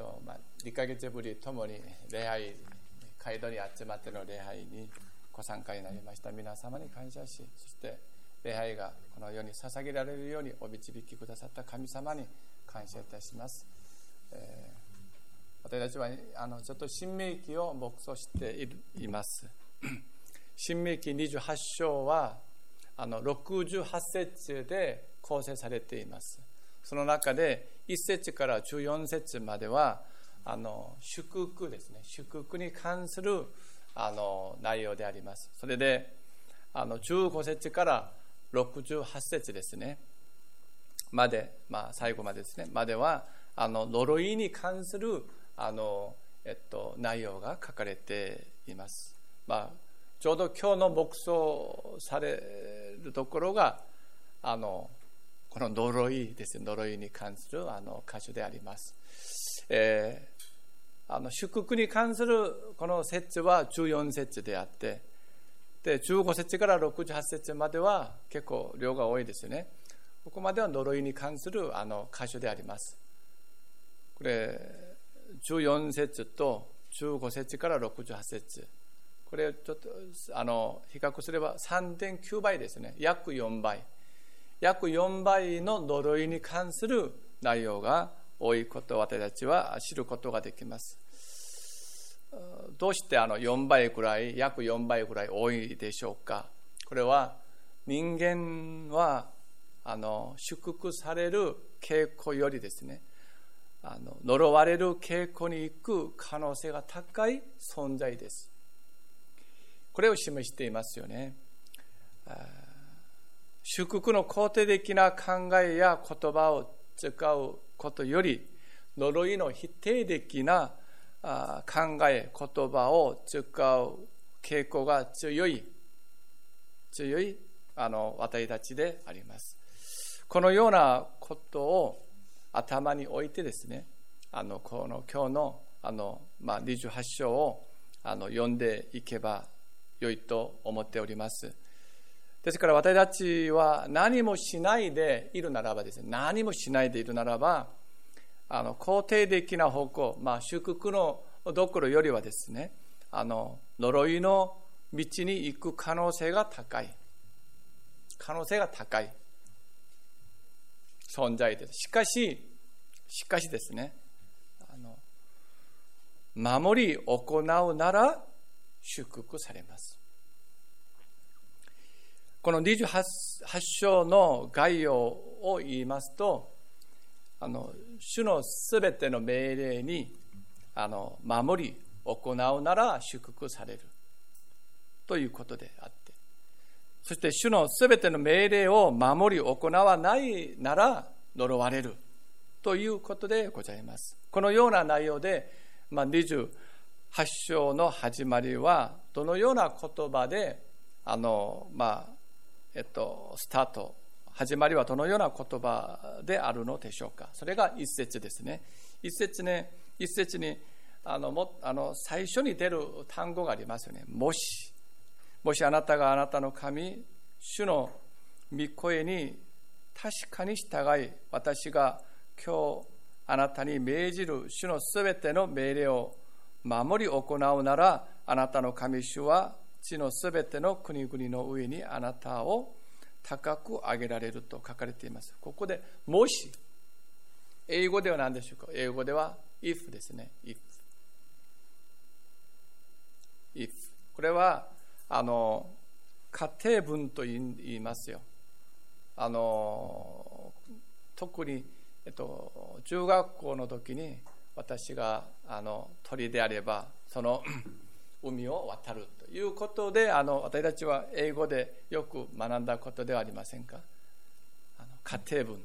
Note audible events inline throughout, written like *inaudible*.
とまあ、2ヶ月ぶりともに礼拝街道に集まっての礼拝にご参加になりました皆様に感謝しそして礼拝がこの世に捧げられるようにお導きくださった神様に感謝いたします、えー、私たちはあのちょっと新明記を黙想しています。*clears throat* 新明記28章はあの68節で構成されています。その中で1節から14節まではあの祝福ですね。祝福に関するあの内容であります。それであの15節から68節ですね。まで、まあ、最後までですね。まではあの呪いに関するあの、えっと、内容が書かれています、まあ、ちょうど今日の牧草されるところがあのこの呪いですね呪いに関するあの箇所であります、えー、あの祝福に関するこの説は14節であってで15節から68節までは結構量が多いですよね。ここまでは呪いに関するあの箇所であります。これ14節と15節から68節。これちょっとあの比較すれば3.9倍ですね。約4倍。約4倍の呪いに関する内容が多いことを私たちは知ることができます。どうしてあの4倍くらい約4倍くらい多いでしょうか？これは人間はあの祝福される傾向よりですねあの呪われる傾向に行く可能性が高い存在です。これを示していますよね。祝福の肯定的な考えや言葉を使う。ことより呪いの否定的な考え言葉を使う傾向が強い強いあの私たちであります。このようなことを頭に置いてですねあのこの今日のあの、まあ、28章をあの読んでいけば良いと思っております。ですから私たちは何もしないでいるならばですね何もしないでいるならばあの肯定的な方向、まあ、祝福のどころよりはですねあの呪いの道に行く可能性が高い。可能性が高い。存在です。しかししかしですねあの守り行うなら祝福されます。この28章の概要を言いますとあの主のすべての命令にあの守り行うなら祝福される。ということであって。そして主のすべての命令を守り行わないなら呪われる。ということでございます。このような内容で、まあ、28章の始まりはどのような言葉であの、まあえっと、スタート始まりはどのような言葉であるのでしょうか？それが一節ですね。一節ね一節にあのもあの最初に出る単語がありますよね。もし。もしあなたがあなたの神主の御声に確かに従い私が今日あなたに命じる主のすべての命令を守り行うならあなたの神主は地のすべての国々の上にあなたを高く上げられると書かれています。ここでもし、英語では何でしょうか？英語では if ですね。if。if。これは、あの、家庭文と言いますよ。あの、特に、えっと、中学校の時に私があの鳥であれば、その海を渡るということであの私たちは英語でよく学んだことではありませんか？あの家庭文。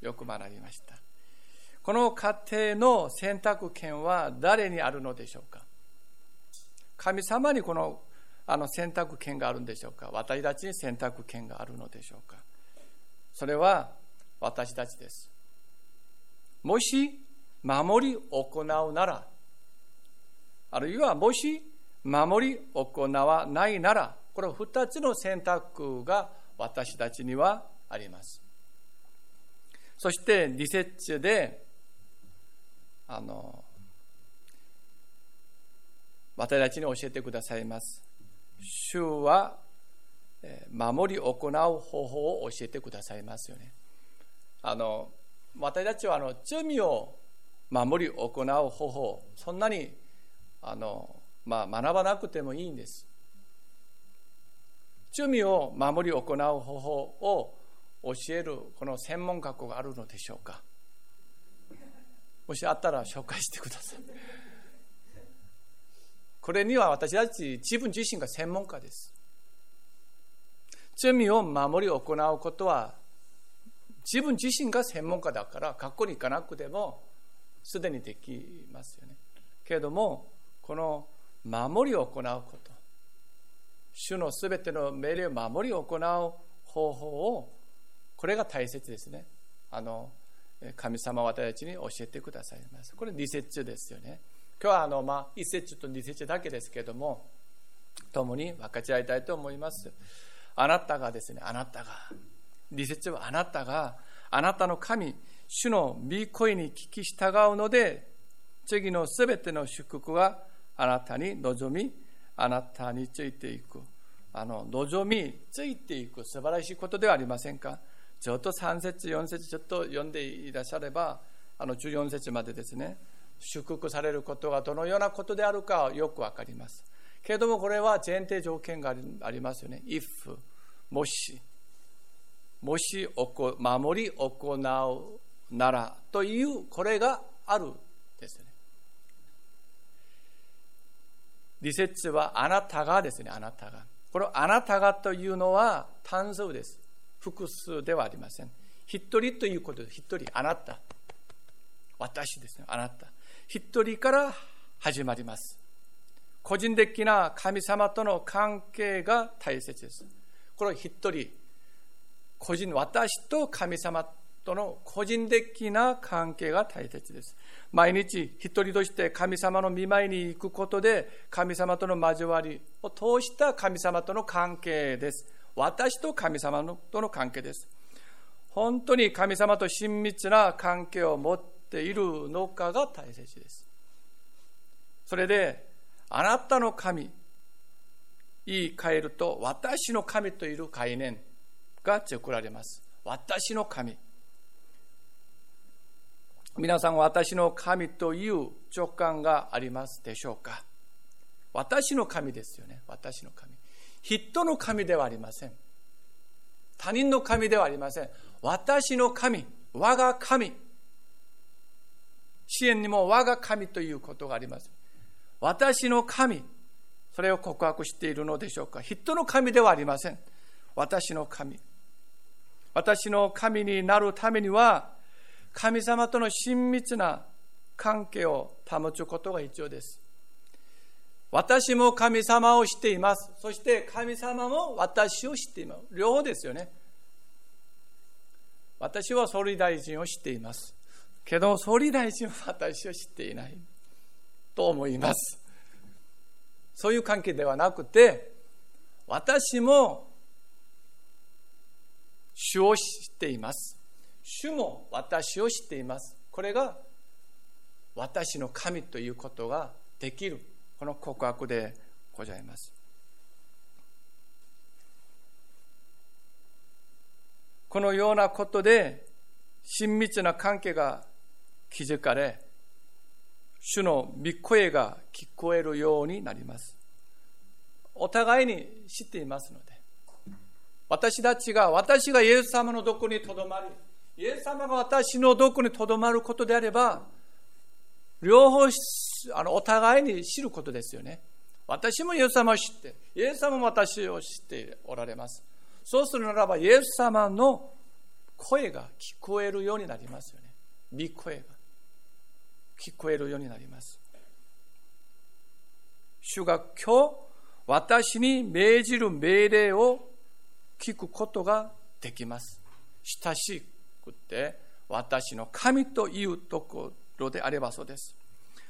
よく学びました。この家庭の選択権は誰にあるのでしょうか？神様にこのあの選択権があるんでしょうか？私たちに選択権があるのでしょうか？それは私たちです。もし守り行うならあるいはもし守り行わないならこれ2つの選択が私たちにはありますそして理節であの私たちに教えてくださいます。主は守り行う方法を教えてくださいますよね。あの私たちはあの罪を守り行う方法そんなにあの、まあ、学ばなくてもいいんです。罪を守り行う方法を教えるこの専門学校があるのでしょうかもしあったら紹介してください。これには私たち自分自身が専門家です。罪を守り行うことは自分自身が専門家だから学校に行かなくてもすでにできますよね。けれどもこの守りを行うこと主のすべての命令を守りを行う方法をこれが大切ですね。あの神様私たちに教えてくださいます。これ二節ですよね。今日はあの、まあ、一節と二節だけですけれども、共に分かち合いたいと思います。あなたがですね、あなたが、二節はあなたが、あなたの神、主の御声に聞き従うので、次のすべての祝福があなたに望み、あなたについていく。あの望み、ついていく素晴らしいことではありませんか？ちょっと3節、4節ちょっと読んでいらっしゃれば、あの14節までですね、祝福されることがどのようなことであるかよくわかります。けれどもこれは前提条件がありますよね。if もしもし守り行うならというこれがあるですね。理説はあなたがですね、あなたが。このあなたがというのは単数です。複数ではありません。一人ということで、一人、あなた。私ですね、あなた。一人から始まります。個人的な神様との関係が大切です。これは一人、個人、私と神様との個人的な関係が大切です。毎日一人として神様の見舞いに行くことで神様との交わりを通した神様との関係です。私と神様との関係です。本当に神様と親密な関係を持ってているのかが大切です。それで、あなたの神、言い換えると、私の神という概念が作られます。私の神。皆さん、私の神という直感がありますでしょうか？私の神ですよね。私の神。人の神ではありません。他人の神ではありません。私の神、我が神。支援にも我が神ということがあります。私の神、それを告白しているのでしょうか？人の神ではありません。私の神。私の神になるためには、神様との親密な関係を保つことが必要です。私も神様を知っています。そして神様も私を知っています。両方ですよね。私は総理大臣を知っています。けど総理大臣は私を知っていないと思いますそういう関係ではなくて私も主を知っています主も私を知っています。これが私の神ということができる。この告白でございます。このようなことで親密な関係が築かれ、主の御声が聞こえるようになります。お互いに知っていますので、私たちが、私がイエス様のどこにとどまり、イエス様が私のどこにとどまることであれば、両方あのお互いに知ることですよね。私もイエス様を知って、イエス様も私を知っておられます。そうするならば、イエス様の声が聞こえるようになりますよね。御声が。聞こえるようになります。主が今日私に命じる命令を聞くことができます。親しいくて私の神というところであればそうです。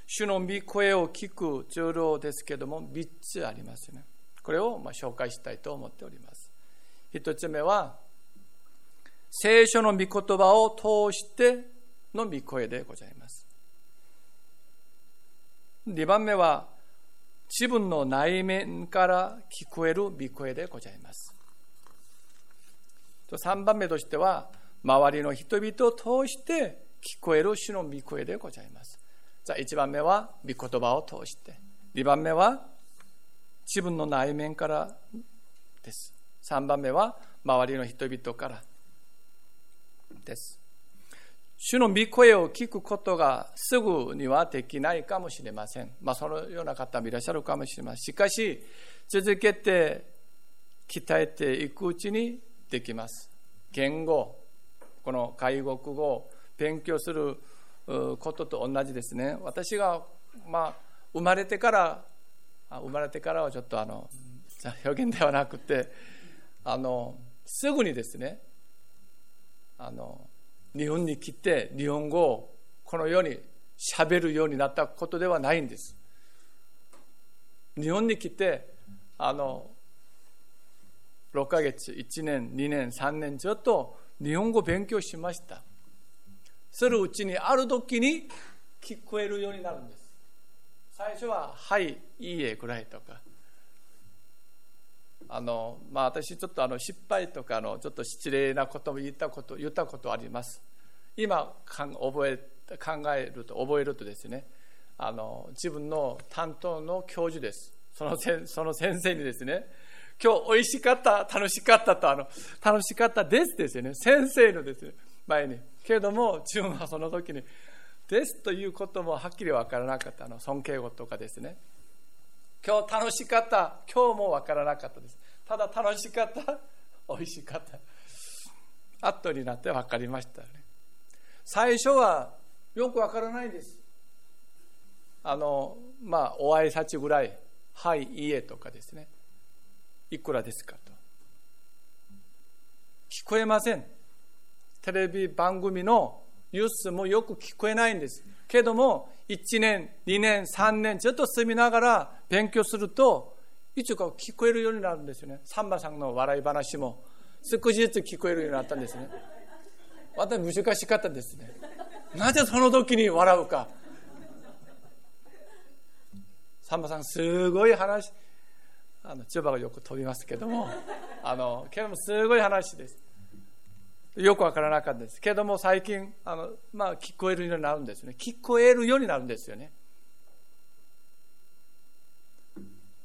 主の御声を聞く重要ですけども3つありますね。これをま紹介したいと思っております。1つ目は聖書の御言葉を通しての御声でございます。2番目は自分の内面から聞こえる御声でございます。3番目としては周りの人々を通して聞こえる主の御声でございます。じゃあ1番目は御言葉を通して、2番目は自分の内面からです。3番目は周りの人々からです。主の御声を聞くことがすぐにはできないかもしれません。まあ、そのような方もいらっしゃるかもしれません。しかし、続けて鍛えていくうちにできます。言語、この外国語を勉強することと同じですね。私が、まあ、生まれてから、生まれてからはちょっとあの、表現ではなくて、あの、すぐにですね、あの、日本に来て日本語をこのように喋るようになったことではないんです。日本に来てあの6ヶ月1年2年3年ずっと日本語勉強しました。するうちにある時に聞こえるようになるんです。最初は「はいいいえ」ぐらいとか。あの、まあ、私ちょっとあの失敗とかのちょっと失礼なことも言ったこと言ったことあります。今覚え考えると覚えるとですね。あの自分の担当の教授です。そのせその先生にですね。今日美味しかった楽しかったとあの楽しかったですですよね。先生のですね前に。けれども自分はその時にですということもはっきり分からなかったあの尊敬語とかですね。今日楽しかった今日も分からなかったです。ただ楽しかった美味しかった。後になって分かりましたよね。最初はよく分からないです。あのまあお挨拶ぐらい「はい家」とかですね。いくらですかと。聞こえません。テレビ番組のニュースもよく聞こえないんです。けども1年2年3年ずっと住みながら勉強するといつか聞こえるようになるんですよね。さんまさんの笑い話も少しずつ聞こえるようになったんですね。私難しかったんですね。なぜその時に笑うか。さんまさんすごい話あの千葉がよく飛びますけども *laughs* あのけどもすごい話です。よくわからなかったです。けども最近あの、まあ、聞こえるようになるんですね。聞こえるようになるんですよね。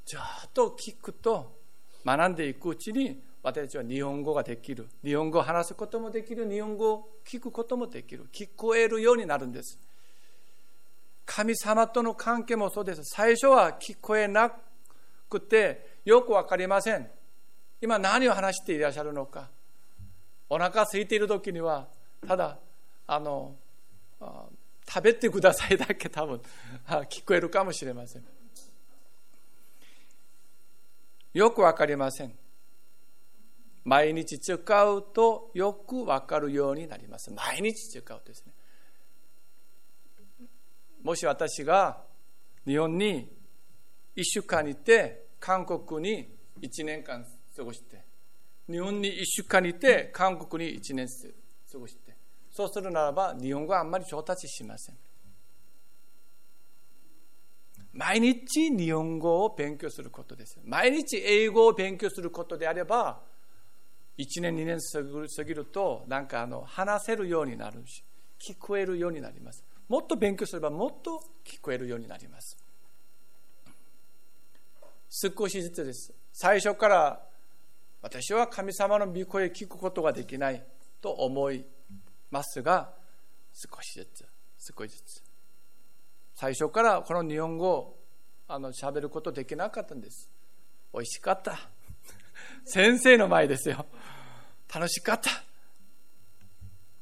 ちょっと聞くと学んでいくうちに私たちは日本語ができる。日本語を話すこともできる。日本語を聞くこともできる。聞こえるようになるんです。神様との関係もそうです。最初は聞こえなくてよく分かりません。今何を話していらっしゃるのか。お腹空いている時にはただあの食べてくださいだけ多分聞こえるかもしれません。よくわかりません。毎日使うとよくわかるようになります。毎日使うとですね。もし私が日本に1週間いて韓国に1年間過ごして日本に1週間いて韓国に1年過ごして。そうするならば日本語はあんまり上達しません。毎日日本語を勉強することです毎日英語を勉強することであれば1年2年過ぎるとなんかあの話せるようになるし聞こえるようになります。もっと勉強すればもっと聞こえるようになります。少しずつです。最初から私は神様の御声聞くことができないと思いますが少しずつ少しずつ最初からこの日本語をあの喋ることできなかったんです。美味しかった。先生の前ですよ。楽しかった。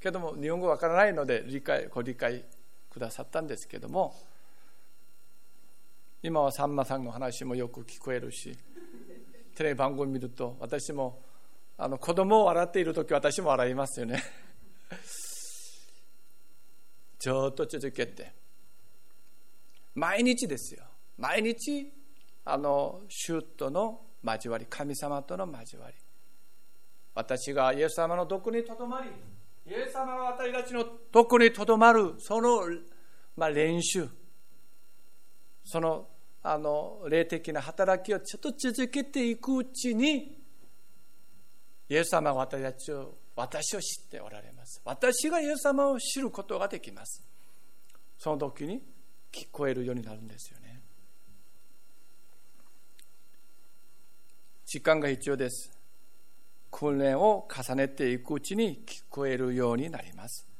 けども日本語わからないので理解ご理解くださったんですけども今はさんまさんの話もよく聞こえるしテレビ番組見ると私もあの子供を笑っている時私も笑いますよね。*laughs* ちょっと続けて。毎日ですよ。毎日あの主との交わり神様との交わり。私がイエス様のどこにとどまりイエス様が私たちのどこにとどまるその、まあ、練習。そのあの霊的な働きをちょっと続けていくうちにイエス様が私たちを私を知っておられます。私がイエス様を知ることができます。その時に聞こえるようになるんですよね。時間が必要です。訓練を重ねていくうちに聞こえるようになります。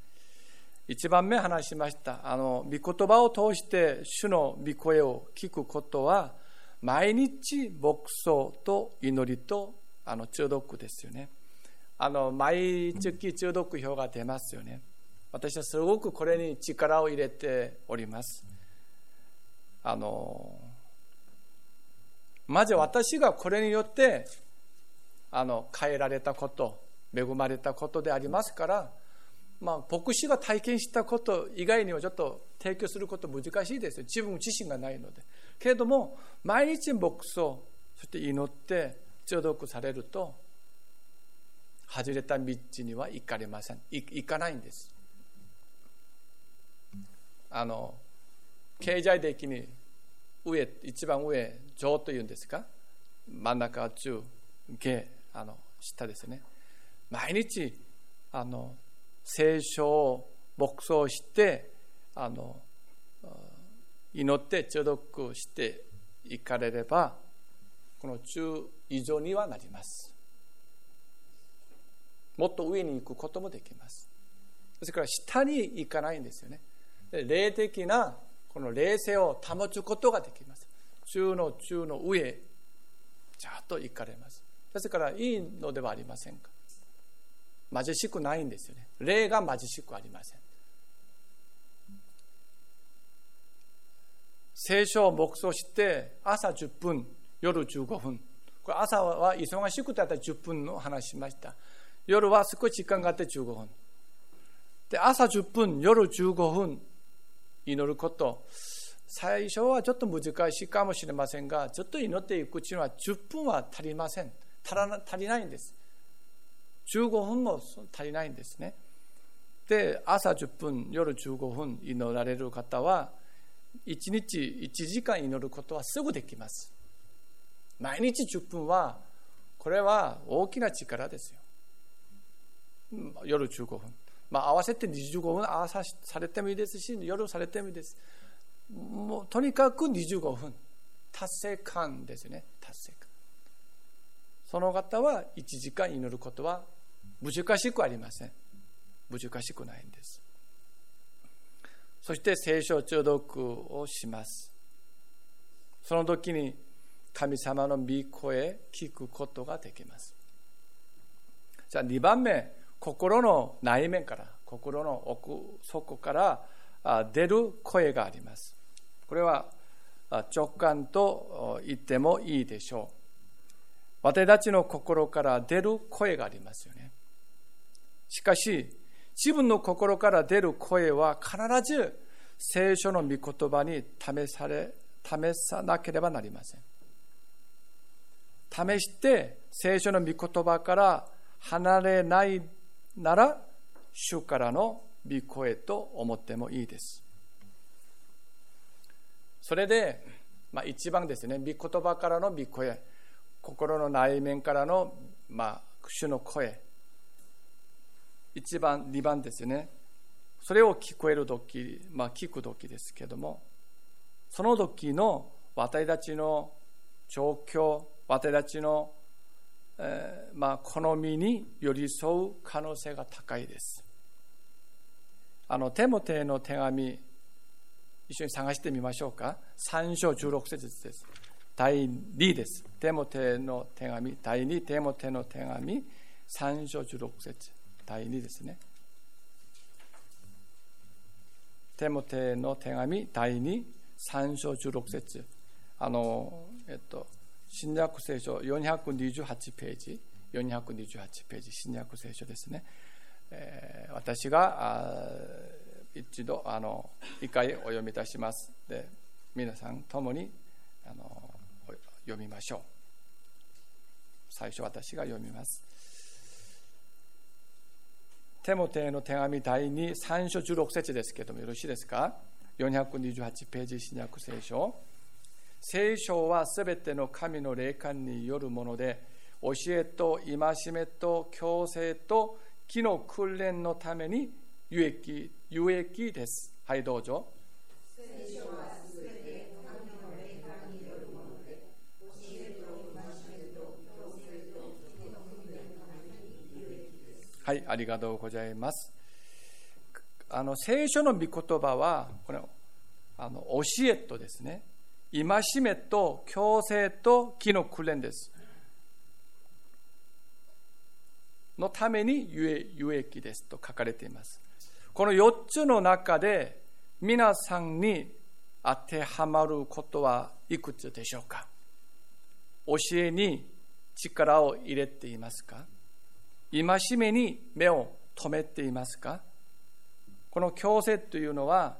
一番目話しました。あの御言葉を通して主の御声を聞くことは毎日牧草と祈りとあの中毒ですよね。あの毎月中毒表が出ますよね。私はすごくこれに力を入れております。あのまず私がこれによってあの変えられたこと恵まれたことでありますからまあ、牧師が体験したこと以外にはちょっと提供すること難しいですよ。自分自身がないので。けれども毎日牧草そして祈って消毒されると外れた道には行かれません。行かないんです。あの経済的に上一番上上というんですか？真ん中中下あの下ですね。毎日あの聖書を牧草してあの祈って中毒していかれればこの中以上にはなります。もっと上に行くこともできます。ですから下に行かないんですよね。霊的なこの霊性を保つことができます。中の中の上ちゃんと行かれます。ですからいいのではありませんか。貧しくないんですよね。霊が貧しくありません。聖書を黙想して朝10分夜15分。これ朝は忙しくてあったら10分の話しました。夜は少し時間があって15分。で朝10分夜15分祈ること。最初はちょっと難しいかもしれませんがずっと祈っていくうちには10分は足りません。足ら足りないんです。15分も足りないんですね。で、朝10分、夜15分祈られる方は、1日1時間祈ることはすぐできます。毎日10分は、これは大きな力ですよ。夜15分。まあ、合わせて25分朝されてもいいですし、夜されてもいいです。もうとにかく25分。達成感ですね。達成感。その方は1時間祈ることは難しくありません。難しくないんです。そして聖書中読をします。その時に神様の御声聞くことができます。じゃあ2番目心の内面から心の奥底から出る声があります。これは直感と言ってもいいでしょう。私たちの心から出る声がありますよねしかし、自分の心から出る声は必ず聖書の御言葉に試され、試さなければなりません。試して聖書の御言葉から離れないなら、主からの御声と思ってもいいです。それで、まあ、一番ですね、御言葉からの御声、心の内面からの、まあ、主の声、1番、2番ですね。それを聞こえる時、まあ、聞く時ですけども、その時の私たちの状況、私たちの、えー、まあ、好みに寄り添う可能性が高いです。あの、テモテの手紙、一緒に探してみましょうか。3章16節です。第2です。テモテの手紙、第2テモテの手紙、3章16節第2ですね。テモテの手紙第2、3章16節あの、えっと、新約聖書428ページ、428ページ、新約聖書ですね。えー、私が一度あの一回お読みいたします。で皆さん共にあの読みましょう。最初私が読みます。テモテへの手紙第2、3章16節ですけどもよろしいですか ?428 ページ新約聖書。聖書はすべての神の霊感によるもので、教えと戒めと強制と機の訓練のために有益有益です。はい、どうぞ。ははい、ありがとうございます。あの聖書の御言葉は、これあの教えとですね、戒めと強制と気の訓練です。のために有益ですと書かれています。この4つの中で皆さんに当てはまることはいくつでしょうか？教えに力を入れていますか？戒めに目を留めていますか？この強制というのは、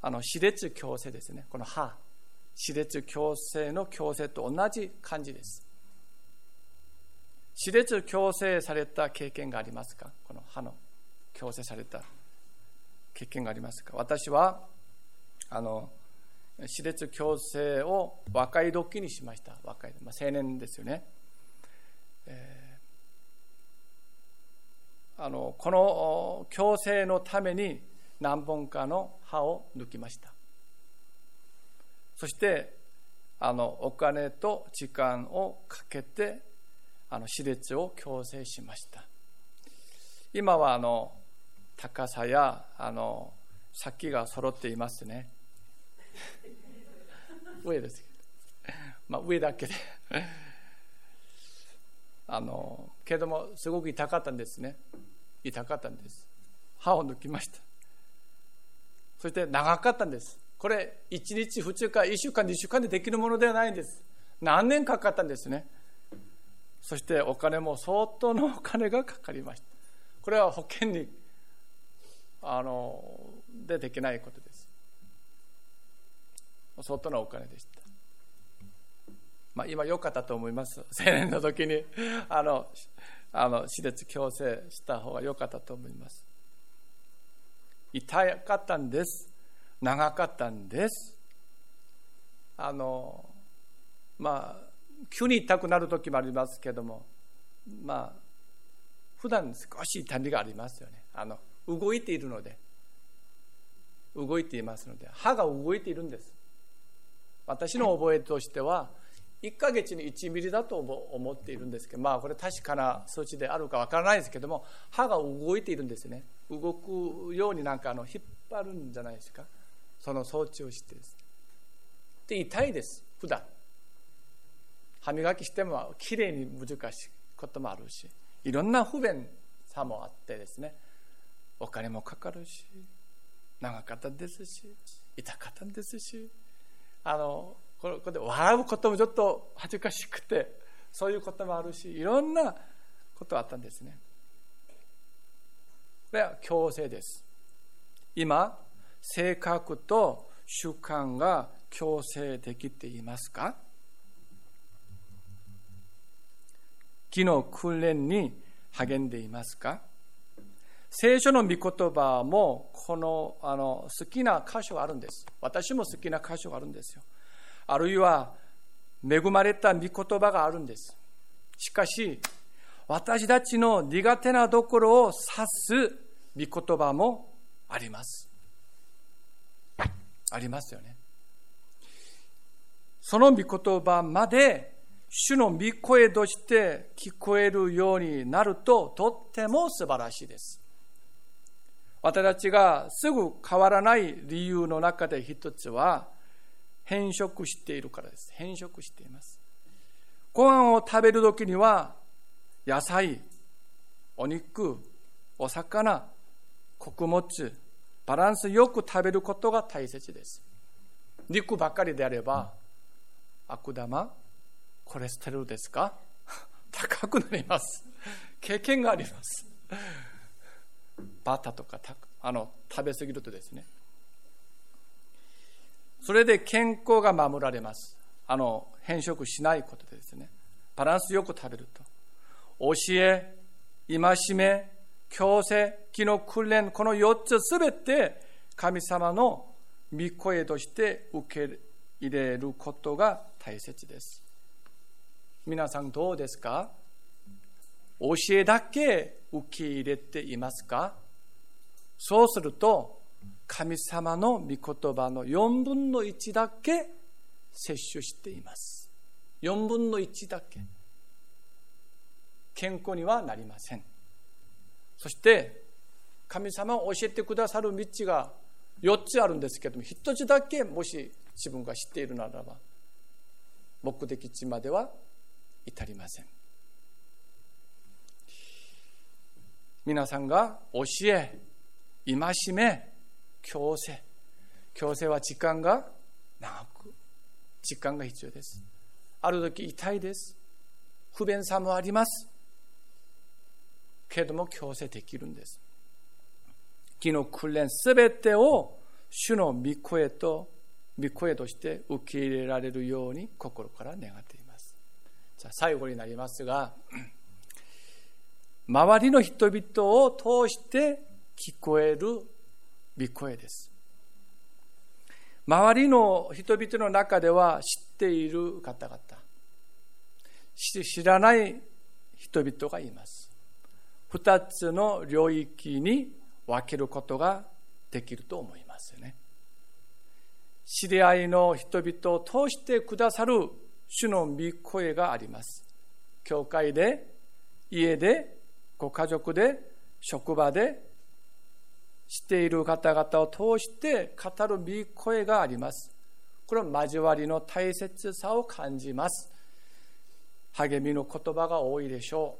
あの、私立強制ですね。この歯。私立強制の強制と同じ感じです。私立強制された経験がありますか？この歯の強制された経験がありますか？私は、あの、私立強制を若い時にしました。若い、まあ、青年ですよね。えーあのこの矯正のために何本かの歯を抜きました。そしてあのお金と時間をかけてあの歯列を矯正しました。今はあの高さやあの先が揃っていますね。*laughs* 上です。けどまあ上だけで。あのけどもすごく痛かったんですね。痛かったんです。歯を抜きました。そして長かったんです。これ1日2日1週間2週間でできるものではないんです。何年かかったんですね。そしてお金も相当のお金がかかりました。これは保険にあのでできないことです。相当なお金でした。まあ今良かったと思います。*laughs* 青年の時にあのあの私立矯正した方が良かったと思います。痛かったんです。長かったんです。あのまあ急に痛くなる時もありますけどもまあ普段少し痛みがありますよね。あの動いているので。動いていますので。歯が動いているんです。私の覚えとしては1ヶ月に1ミリだと思っているんですけどまあこれ確かな数値であるかわからないですけども歯が動いているんですね。動くようになんかあの引っ張るんじゃないですか。その装置をしてです。ねで痛いです。普段。歯磨きしてもきれいに難しいこともあるし。いろんな不便さもあってですね。お金もかかるし。長かったですし。痛かったですし。あのこれで笑うこともちょっと恥ずかしくてそういうこともあるしいろんなことあったんですね。これは強制です。今性格と習慣が強制できていますか？昨日訓練に励んでいますか？聖書の御言葉もこのあの好きな箇所があるんです。私も好きな箇所があるんですよ。あるいは恵まれた御言葉があるんです。しかし、私たちの苦手なところを指す御言葉もあります。ありますよね。その御言葉まで主の御声として聞こえるようになるととっても素晴らしいです。私たちがすぐ変わらない理由の中で一つは変色しているからです。変色しています。ご飯を食べるときには、野菜、お肉、お魚、穀物、バランスよく食べることが大切です。肉ばっかりであれば、悪玉、コレステロールですか？*laughs* 高くなります。経験があります。バターとかあの食べ過ぎるとですね。それで健康が守られます。あの、変色しないことでですね。バランスよく食べると。教え、戒め、強制、気の訓練、この4つすべて神様の御声として受け入れることが大切です。皆さんどうですか？教えだけ受け入れていますか？そうすると神様の御言葉の4分の1だけ摂取しています。4分の1だけ。健康にはなりません。そして神様を教えてくださる道が4つあるんですけども1つだけもし自分が知っているならば目的地までは至りません皆さんが教え戒め強制。強制は時間が長く時間が必要です。ある時痛いです。不便さもあります。けども強制できるんです。昨日訓練すべてを主の御声と御声として受け入れられるように心から願っています。じゃあ最後になりますが、周りの人々を通して聞こえる御声です。周りの人々の中では知っている方々、知らない人々がいます。二つの領域に分けることができると思いますね。知り合いの人々を通してくださる主の御声があります。教会で、家で、ご家族で、職場で、知っている方々を通して語る御声があります。これは交わりの大切さを感じます。励みの言葉が多いでしょ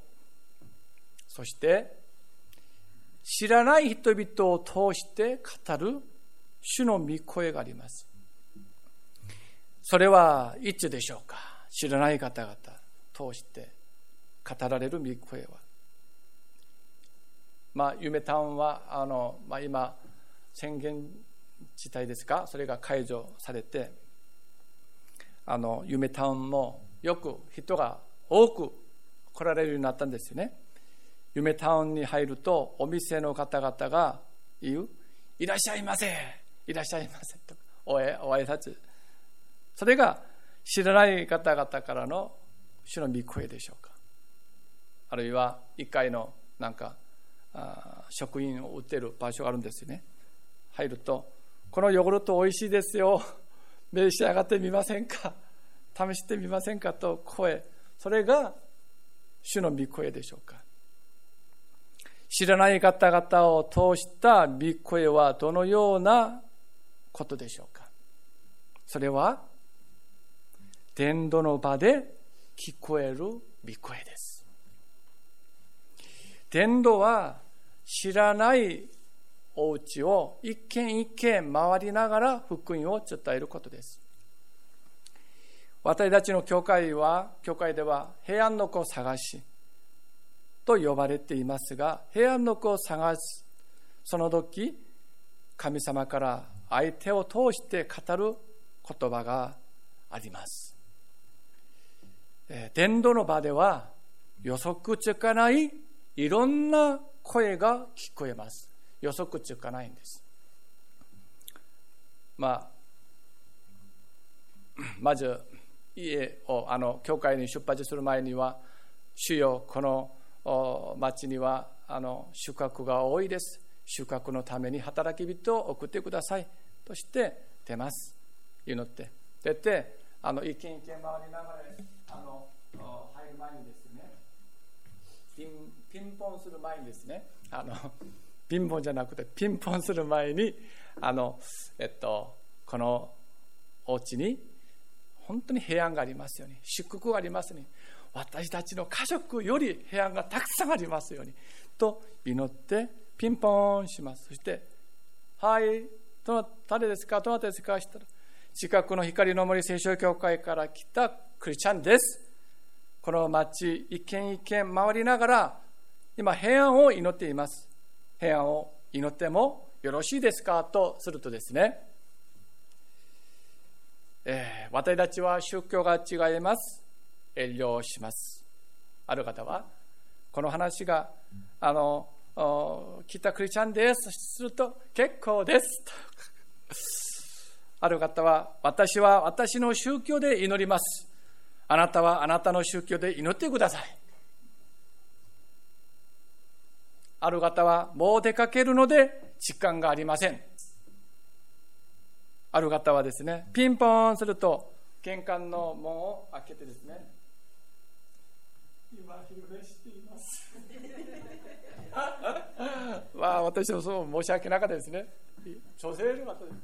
う。そして、知らない人々を通して語る主の御声があります。それはいつでしょうか？知らない方々通して語られる御声は。まあ、夢タウンはあの、まあ、今宣言自体ですか？それが解除されてあの夢タウンもよく人が多く来られるようになったんですよね。夢タウンに入るとお店の方々が言う「いらっしゃいませいらっしゃいませ」とおえお挨拶。それが知らない方々からの主の御声でしょうか？あるいは一階のなんか職員を売ってる場所があるんですよね入ると「このヨーグルトおいしいですよ。召し上がってみませんか？試してみませんか?」と声それが主の御声でしょうか。知らない方々を通した御声はどのようなことでしょうか？それは伝道の場で聞こえる御声です。伝道は知らないお家を一軒一軒回りながら福音を伝えることです。私たちの教会は、教会では平安の子を探しと呼ばれていますが、平安の子を探す、その時、神様から相手を通して語る言葉があります。伝道の場では予測つかないいろんな声が聞こえます。予測つかないんです。まあ、*clears throat* まず家をあの教会に出発する前には主よこの町にはあの収穫が多いです収穫のために働き人を送ってくださいとして出ます祈って出てあの一軒一軒回りながらあの入る前にですねピンポンする前にですねあのピンポンじゃなくてピンポンする前にあの、えっと、このお家に本当に平安がありますように祝福がありますように私たちの家族より平安がたくさんありますようにと祈ってピンポンします。そして「はいどなたですか？どなたですか?」したら近くの光の森聖書協会から来たクリスチャンです。この町一軒一軒回りながら今平安を祈っています。平安を祈ってもよろしいですか？とするとですね、えー、私たちは宗教が違います。遠慮します。ある方はこの話があの来たクリスチャンです。すると結構です。ある方は、私は私の宗教で祈ります。あなたはあなたの宗教で祈ってください。ある方は、もう出かけるので時間がありません。ある方はですね、ピンポーンすると、玄関の門を開けてですね、今、昼寝しています。*laughs* まあ、私もそう申し訳なかったですね。女性の方です。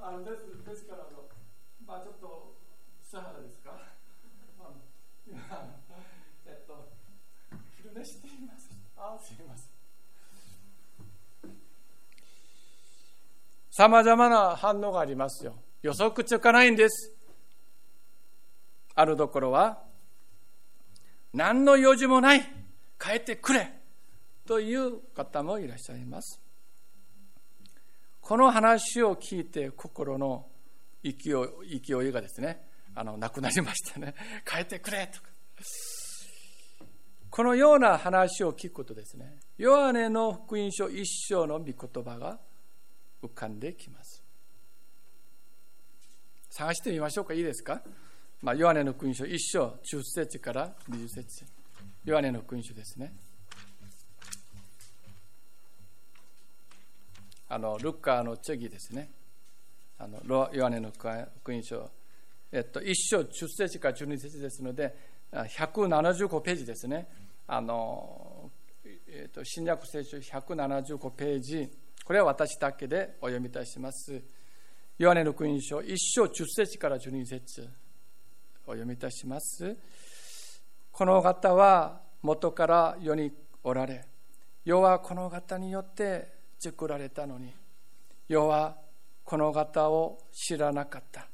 あのですですからあの、まあ、ちょっと素肌でさまざまな反応がありますよ。予測つかないんです。あるところは何の用事もない。帰ってくれ。という方もいらっしゃいます。この話を聞いて心の勢い勢いがですねあのなくなりましたね。*laughs* 帰ってくれ。とか。このような話を聞くとですねヨハネの福音書一章の御言葉が浮かんできます。探してみましょうか。いいですか、まあ、ヨハネの福音書一章10節から20節。ヨハネの福音書ですね。あのルッカーの次ですね。あのヨハネの福音書、えっと、1章10節から12節ですので175ページですね。あの、えっと、新約聖書175ページ。これは私だけでお読みいたします。ヨハネの福音書1章10節から12節お読みいたします。この方は元から世におられ世はこの方によって作られたのに世はこの方を知らなかった。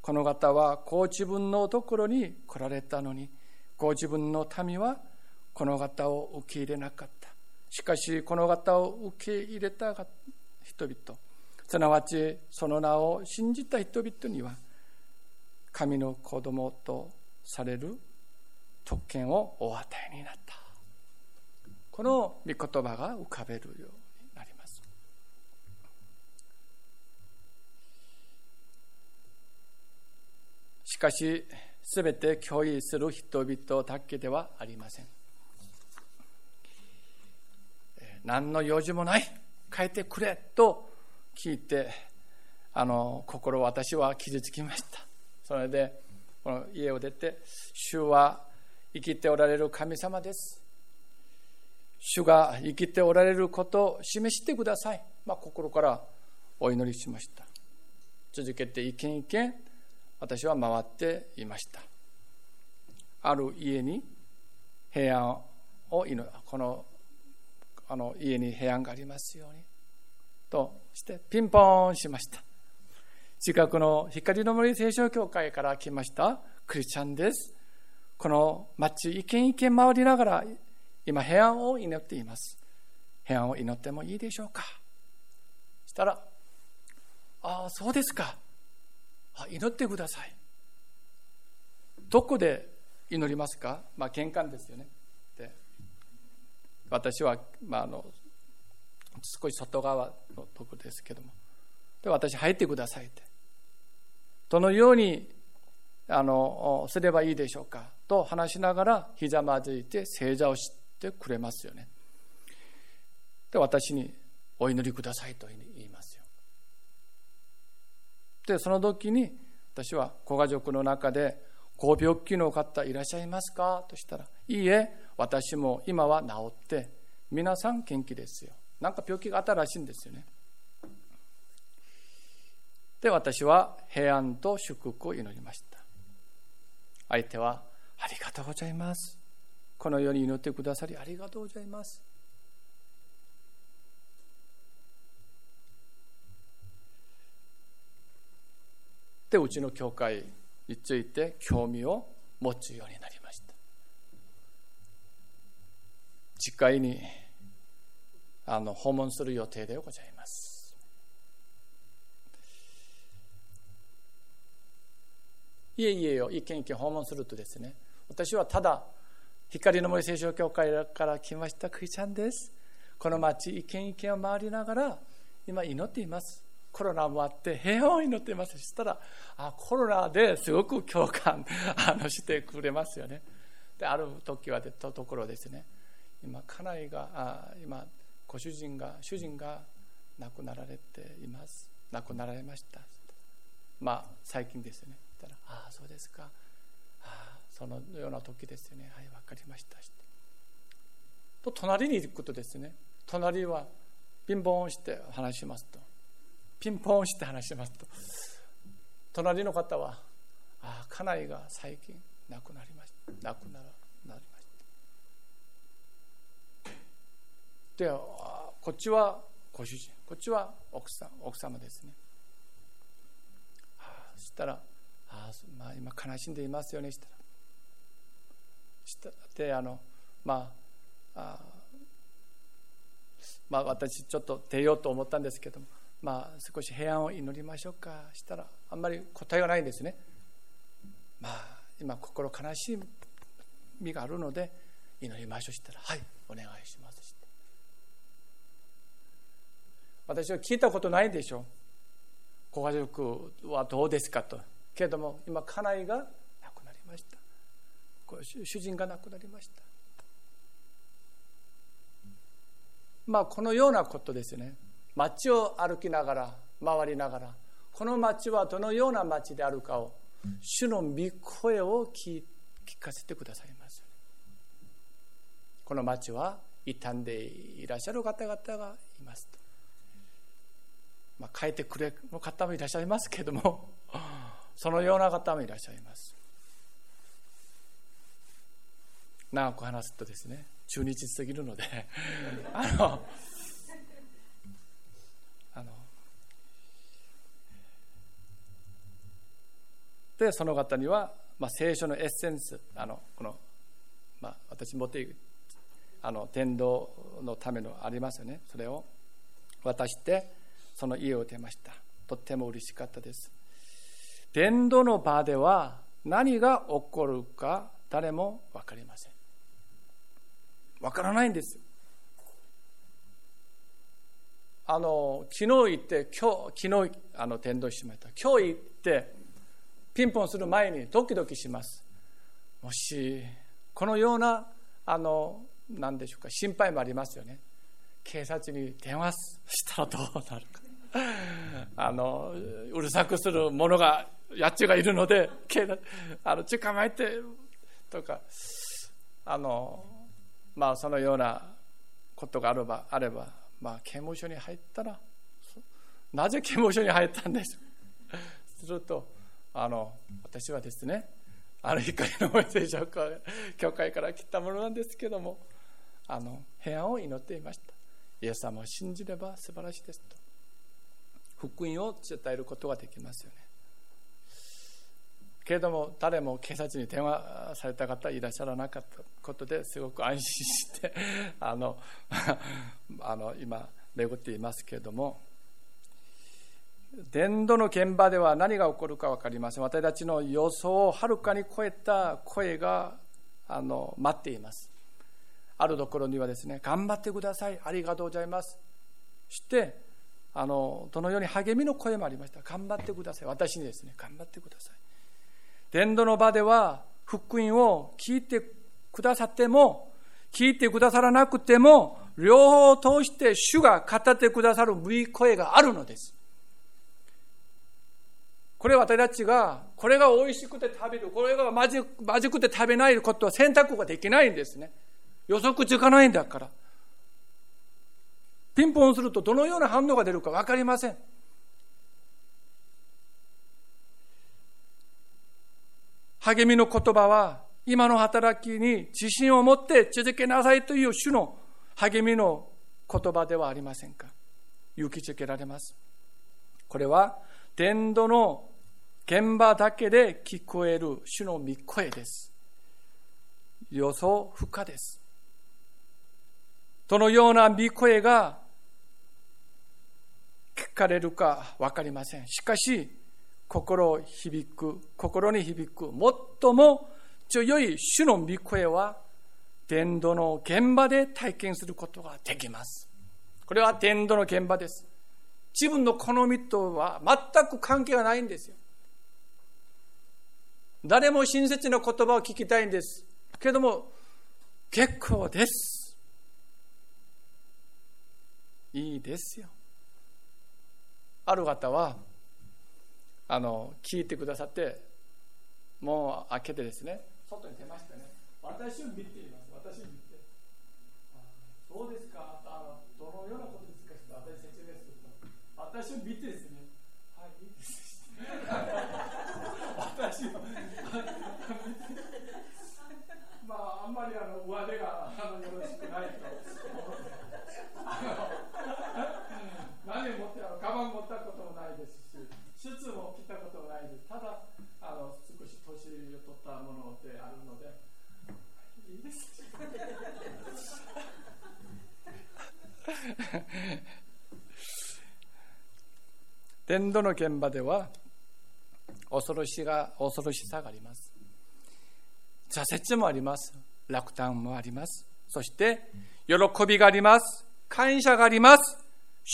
この方はご自分のところに来られたのにご自分の民はこの方を受け入れなかった。しかしこの方を受け入れた人々すなわちその名を信じた人々には神の子供とされる特権をお与えになったこの御言葉が浮かべるようになりますしかし、すべて共有する人々だけではありません。何の用事もない、帰ってくれと聞いて、あの心私は傷つきました。それで、この家を出て、主は生きておられる神様です。主が生きておられることを示してください。まあ、心からお祈りしました。続けて、一軒一軒私は回っていましたある家に平安を祈るこのあの家に平安がありますように。としてピンポーンしました。近くの光の森聖書協会から来ました。クリスチャンです。この町一軒一軒回りながら今平安を祈っています。平安を祈ってもいいでしょうか。したらああそうですか。あ祈ってください。どこで祈りますか？まあ玄関ですよね。私は、まあ、あの少し外側のとこですけども。で私入ってくださいって。どのようにあのすればいいでしょうか。と話しながらひざまずいて正座をしてくれますよね。で私にお祈りくださいと言いますよ。でその時に私はご家族の中でご病気の方いらっしゃいますか？としたらいいえ私も今は治って皆さん元気ですよ。なんか病気があったらしいんですよね。で私は平安と祝福を祈りました。相手はありがとうございます。このように祈ってくださりありがとうございます。でうちの教会について興味を持つようになりました。次回にあの訪問する予定でございます。家々を一軒一軒訪問するとですね私はただ光の森聖書協会から来ましたクリスチャンです。この町一軒一軒を回りながら今祈っています。コロナもあって平和を祈っています。そしたらあコロナですごく共感あのしてくれますよね。である時はでとところですね。今家内があ今ご主人が主人が亡くなられています。亡くなられました。まあ最近ですね。たらああそうですか。ああそのような時ですよね。はい分かりました。と隣に行くとですね。隣はピンポンして話しますと。ピンポンして話しますと。隣の方はああ家内が最近亡くなりました。亡くなりました。でこっちはご主人こっちは奥さん奥様ですね、そしたらあ、まあ、今悲しんでいますよねしたら。したであのまああまあ私ちょっと出ようと思ったんですけどもまあ少し平安を祈りましょうかしたらあんまり答えがないんですね。まあ今心悲しみがあるので祈りましょうしたらはいお願いします。私は聞いたことないでしょ。うご家族はどうですかと。けれども今家内が亡くなりました。主人が亡くなりました。まあこのようなことですね。街を歩きながら回りながらこの街はどのような街であるかを主の御声を聞かせてくださいます。この町は傷んでいらっしゃる方々がいますと。まあ、書いてくれる方もいらっしゃいますけども *laughs* そのような方もいらっしゃいます。長く話すとですね中日すぎるので *laughs* あのあのでその方には、まあ、聖書のエッセンスあのこの、まあ、私持っているあの天道のためのありますよね。それを渡してその家を出ました。とっても嬉しかったです。伝道の場では何が起こるか誰も分かりません。分からないんですあの昨日行って今日昨日あの伝道しました。今日行ってピンポンする前にドキドキします。もしこのようなあの何でしょうか心配もありますよね。警察に電話したらどうなるか。あのうるさくする者がやっちがいるのであの捕まえてとかあのまあそのようなことがあればあれば、まあ、刑務所に入ったらなぜ刑務所に入ったんです？するとあの私はですねある光のメッセージを教会から来たものなんですけどもあの平安を祈っていました。イエス様を信じれば素晴らしいですと。福音を伝えることができますよね。けれども誰も警察に電話された方いらっしゃらなかったことですごく安心して *laughs* あの *laughs* あの今巡っていますけれども。伝道の現場では何が起こるか分かりません。私たちの予想をはるかに超えた声があの待っています。あるところにはですね頑張ってください。ありがとうございます。してあのどのように励みの声もありました。頑張ってください。私にですね頑張ってください。伝道の場では福音を聞いてくださっても聞いてくださらなくても両方を通して主が語ってくださる無い声があるのです。これ私たちがこれが美味しくて食べるこれがまずまずくて食べないことは選択ができないんですね。予測つかないんだから。ピンポンするとどのような反応が出るか分かりません。励みの言葉は今の働きに自信を持って続けなさいという主の励みの言葉ではありませんか？勇気づけられます。これは伝道の現場だけで聞こえる主の御声です。予想不可です。どのような御声が聞かれるか分かりません。しかし、心を響く、心に響く、最も強い主の御声は、伝道の現場で体験することができます。これは伝道の現場です。自分の好みとは全く関係がないんですよ。誰も親切な言葉を聞きたいんです。けども、結構です。いいですよ。ある方は、あの、聞いてくださって、もう開けてですね、外に出ましたね。私を見ています。私を見て。どうですかあのどのようなことですか私説明すると。私を見てですね、はい、いいです。私をまあ、あんまりあの上手があのよろしくないと思って。何を持ってあのカバン持ったこともないですし、シュツも着たこともないです。ただ、あの少し年を取ったものであるので、いいです。*laughs* 伝道の現場では恐ろしが恐ろしさがあります。挫折もあります。落胆もあります。そして喜びがあります。感謝があります。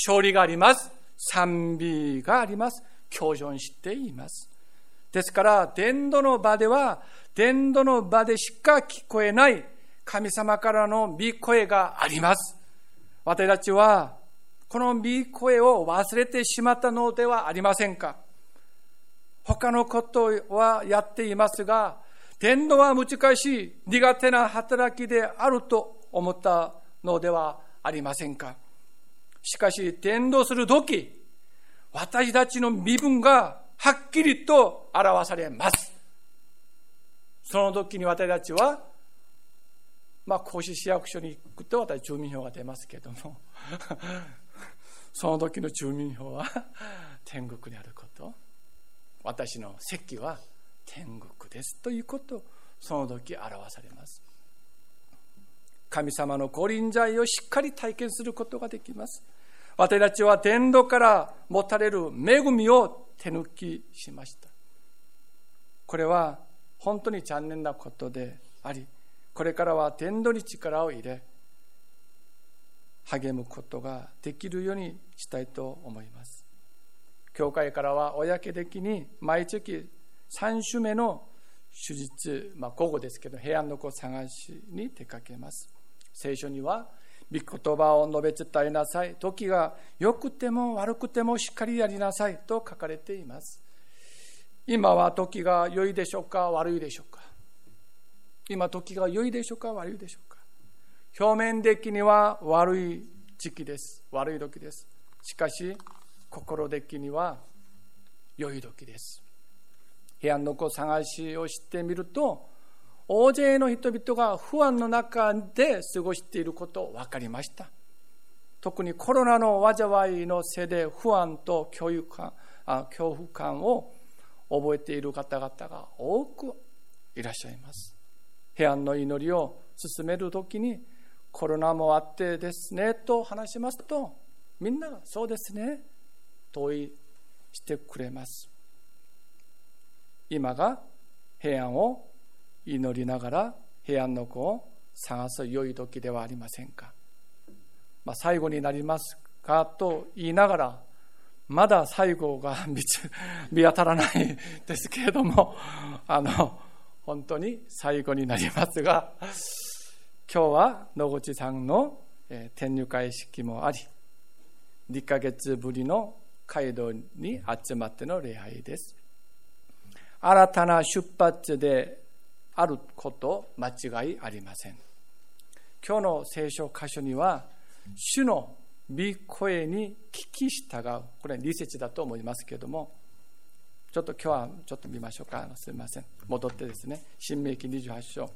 勝利があります。賛美があります。共存しています。ですから伝道の場では伝道の場でしか聞こえない神様からの御声があります。私たちはこの御声を忘れてしまったのではありませんか？他のことはやっていますが、伝道は難しい苦手な働きであると思ったのではありませんか？しかし、伝道するとき、私たちの身分がはっきりと表されます。その時に私たちは、まあ、甲子市役所に行くと私住民票が出ますけども *laughs* その時の住民票は *laughs* 天国にあること私の席は天国ですということその時表されます神様の御臨在をしっかり体験することができます私たちは天道から持たれる恵みを手抜きしました。これは本当に残念なことでありこれからは天道に力を入れ励むことができるようにしたいと思います。教会からは公的に毎月3週目の手術、まあ、午後ですけど平安の子探しに出かけます。聖書には御言葉を述べ伝えなさい。時が良くても悪くてもしっかりやりなさい。と書かれています。今は時が良いでしょうか？悪いでしょうか？今時が良いでしょうか？悪いでしょうか？表面的には悪い時期です。悪い時です。しかし、心的には良い時です。部屋の子探しをしてみると、大勢の人々が不安の中で過ごしていること分かりました。特にコロナの災いのせいで不安と恐怖感あ恐怖感を覚えている方々が多くいらっしゃいます。平安の祈りを進めるときにコロナもあってですねと話しますとみんなそうですね同意してくれます今が平安を祈りながら平安の子を探す良い時ではありませんか、まあ、最後になりますかと言いながらまだ最後が *laughs* 見当たらないですけれどもあの本当に最後になりますが今日は野口さんの転入会式もあり2ヶ月ぶりの街道に集まっての礼拝です。新たな出発であること間違いありません。今日の聖書箇所には主の御声に聞き従う。これは理説だと思いますけれども。ちょっと今日はちょっと見ましょうか。すみません。戻ってですね。新明記28章。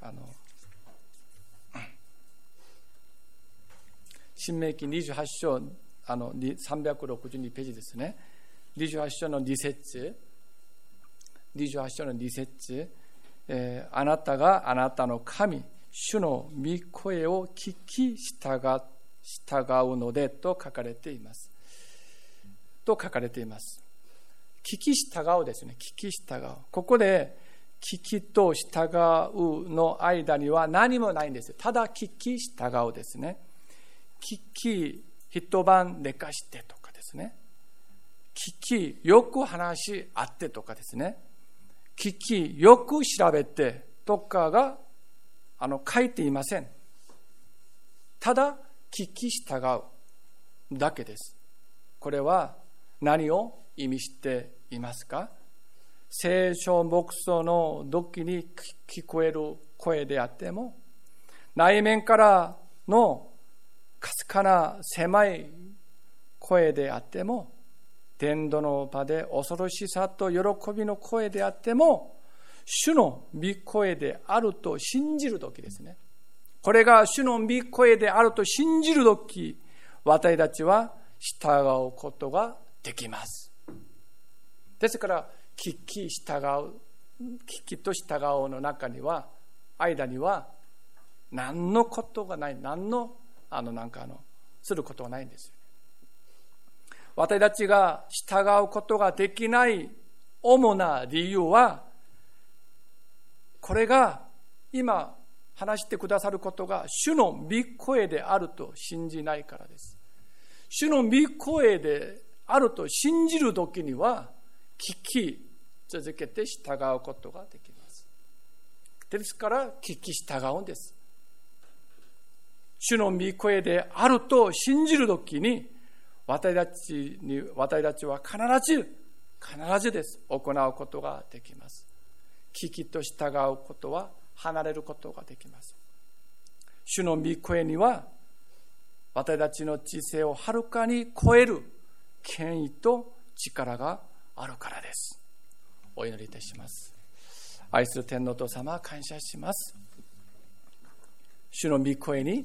あの新明記28章あの362ページですね。28章の2節28章の2節、えー、あなたがあなたの神主の御声を聞き従従うのでと書かれています。と書かれています。聞き従うですね。聞き従う。ここで聞きと従うの間には何もないんです。ただ聞き従うですね。聞き、一晩寝かしてとかですね。聞きよく話し合ってとかですね。聞きよく調べてとかがあの書いていません。ただ聞き従うだけです。これは何を意味していますか？聖書牧師の時に聞こえる声であっても内面からのかすかな狭い声であっても天道の場で恐ろしさと喜びの声であっても主の御声であると信じる時ですね。これが主の御声であると信じる時私たちは従うことができます。ですから聞き従う聞きと従うの中には間には何のことがない何のあのなんかあのすることがないんですよ。私たちが従うことができない主な理由はこれが今話してくださることが主の御声であると信じないからです。主の御声であると信じる時には聞き続けて従うことができます。ですから聞き従うんです。主の御声であると信じる時に私たちに私たちは必ず必ずです。行うことができます。聞きと従うことは離れることができます。主の御声には私たちの知性をはるかに超える権威と力があるからです。お祈りいたします。愛する天皇と様感謝します。主の御声に聞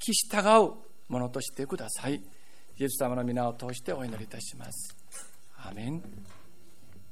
き従うものとしてください。イエス様の皆を通してお祈りいたします。アメン